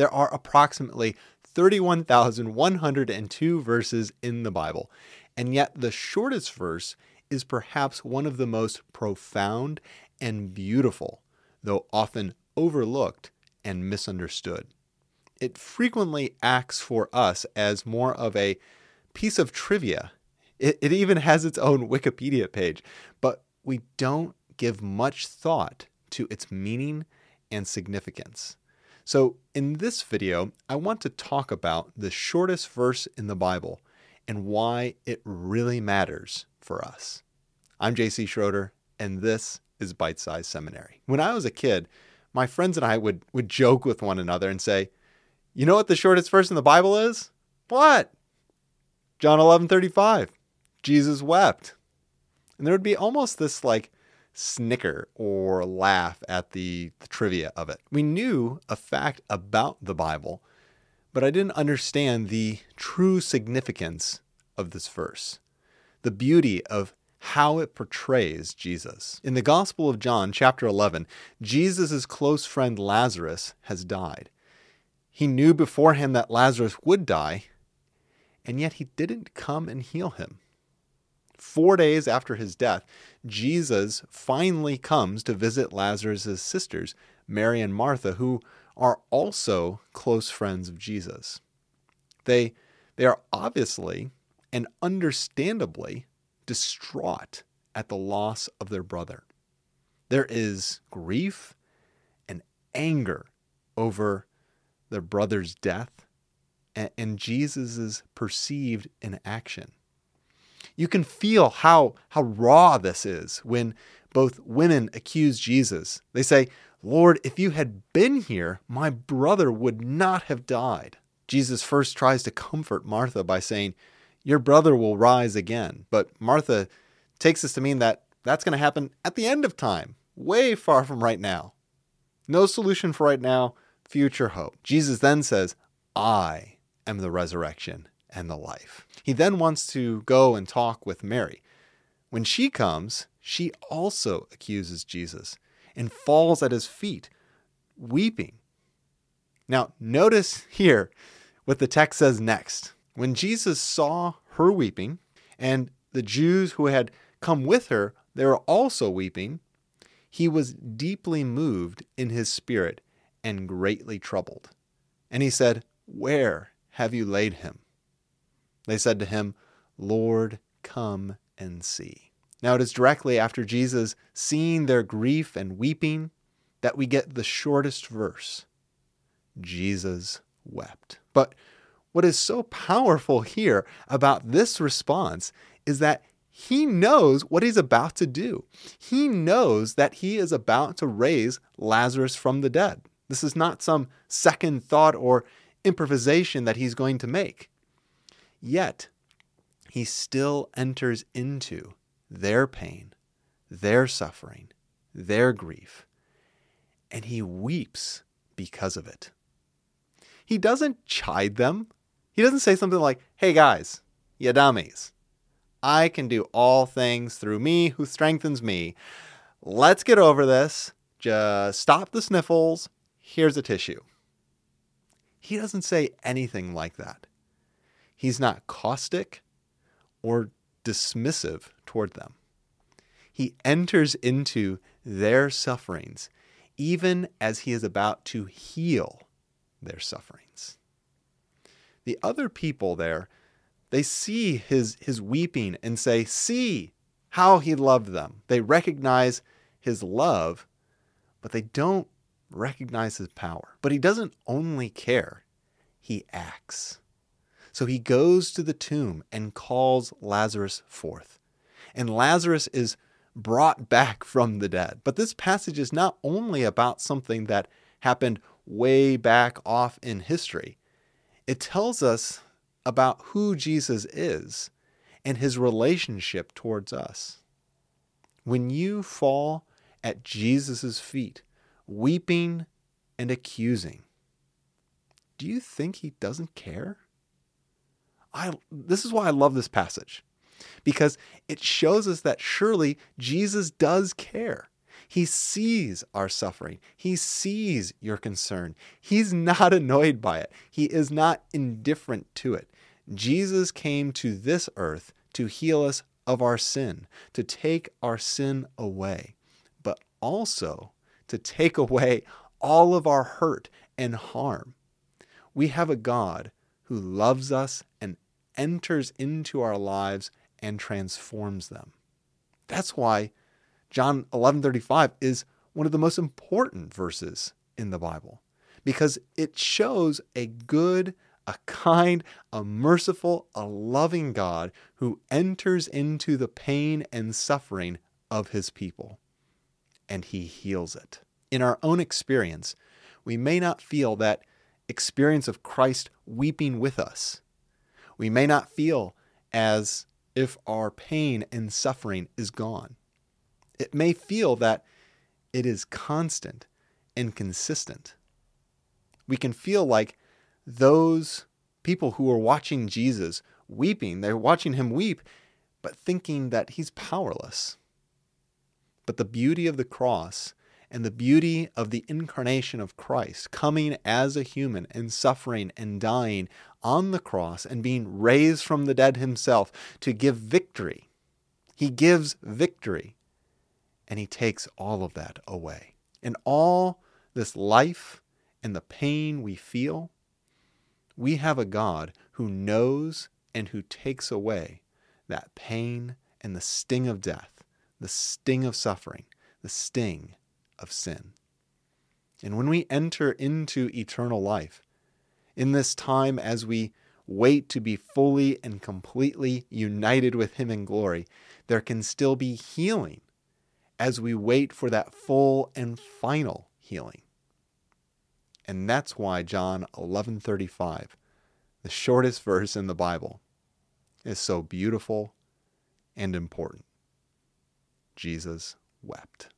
There are approximately 31,102 verses in the Bible, and yet the shortest verse is perhaps one of the most profound and beautiful, though often overlooked and misunderstood. It frequently acts for us as more of a piece of trivia. It, it even has its own Wikipedia page, but we don't give much thought to its meaning and significance. So, in this video, I want to talk about the shortest verse in the Bible and why it really matters for us. I'm JC Schroeder, and this is Bite Size Seminary. When I was a kid, my friends and I would, would joke with one another and say, You know what the shortest verse in the Bible is? What? John 11 35. Jesus wept. And there would be almost this like snicker or laugh at the, the trivia of it. We knew a fact about the Bible, but I didn't understand the true significance of this verse, the beauty of how it portrays Jesus. In the Gospel of John, chapter 11, Jesus' close friend Lazarus has died. He knew beforehand that Lazarus would die, and yet he didn't come and heal him. Four days after his death, Jesus finally comes to visit Lazarus' sisters, Mary and Martha, who are also close friends of Jesus. They, they are obviously and understandably distraught at the loss of their brother. There is grief and anger over their brother's death and, and Jesus' perceived inaction. You can feel how, how raw this is when both women accuse Jesus. They say, Lord, if you had been here, my brother would not have died. Jesus first tries to comfort Martha by saying, Your brother will rise again. But Martha takes this to mean that that's going to happen at the end of time, way far from right now. No solution for right now, future hope. Jesus then says, I am the resurrection and the life. He then wants to go and talk with Mary. When she comes, she also accuses Jesus and falls at his feet, weeping. Now, notice here what the text says next. When Jesus saw her weeping, and the Jews who had come with her, they were also weeping, he was deeply moved in his spirit and greatly troubled. And he said, Where have you laid him? They said to him, Lord, come and see. Now it is directly after Jesus seeing their grief and weeping that we get the shortest verse Jesus wept. But what is so powerful here about this response is that he knows what he's about to do. He knows that he is about to raise Lazarus from the dead. This is not some second thought or improvisation that he's going to make. Yet, he still enters into their pain, their suffering, their grief, and he weeps because of it. He doesn't chide them. He doesn't say something like, hey guys, you dummies, I can do all things through me who strengthens me. Let's get over this. Just stop the sniffles. Here's a tissue. He doesn't say anything like that. He's not caustic or dismissive toward them. He enters into their sufferings even as he is about to heal their sufferings. The other people there they see his, his weeping and say, See how he loved them. They recognize his love, but they don't recognize his power. But he doesn't only care, he acts. So he goes to the tomb and calls Lazarus forth. And Lazarus is brought back from the dead. But this passage is not only about something that happened way back off in history, it tells us about who Jesus is and his relationship towards us. When you fall at Jesus' feet, weeping and accusing, do you think he doesn't care? I, this is why I love this passage because it shows us that surely Jesus does care. He sees our suffering. He sees your concern. He's not annoyed by it. He is not indifferent to it. Jesus came to this earth to heal us of our sin, to take our sin away, but also to take away all of our hurt and harm. We have a God who loves us enters into our lives and transforms them. That's why John 11:35 is one of the most important verses in the Bible because it shows a good, a kind, a merciful, a loving God who enters into the pain and suffering of his people and he heals it. In our own experience, we may not feel that experience of Christ weeping with us. We may not feel as if our pain and suffering is gone. It may feel that it is constant and consistent. We can feel like those people who are watching Jesus weeping, they're watching him weep, but thinking that he's powerless. But the beauty of the cross and the beauty of the incarnation of Christ, coming as a human and suffering and dying on the cross and being raised from the dead himself to give victory. He gives victory and he takes all of that away. And all this life and the pain we feel, we have a God who knows and who takes away that pain and the sting of death, the sting of suffering, the sting of sin. And when we enter into eternal life, in this time as we wait to be fully and completely united with Him in glory, there can still be healing as we wait for that full and final healing. And that's why John 11:35, the shortest verse in the Bible, is so beautiful and important. Jesus wept.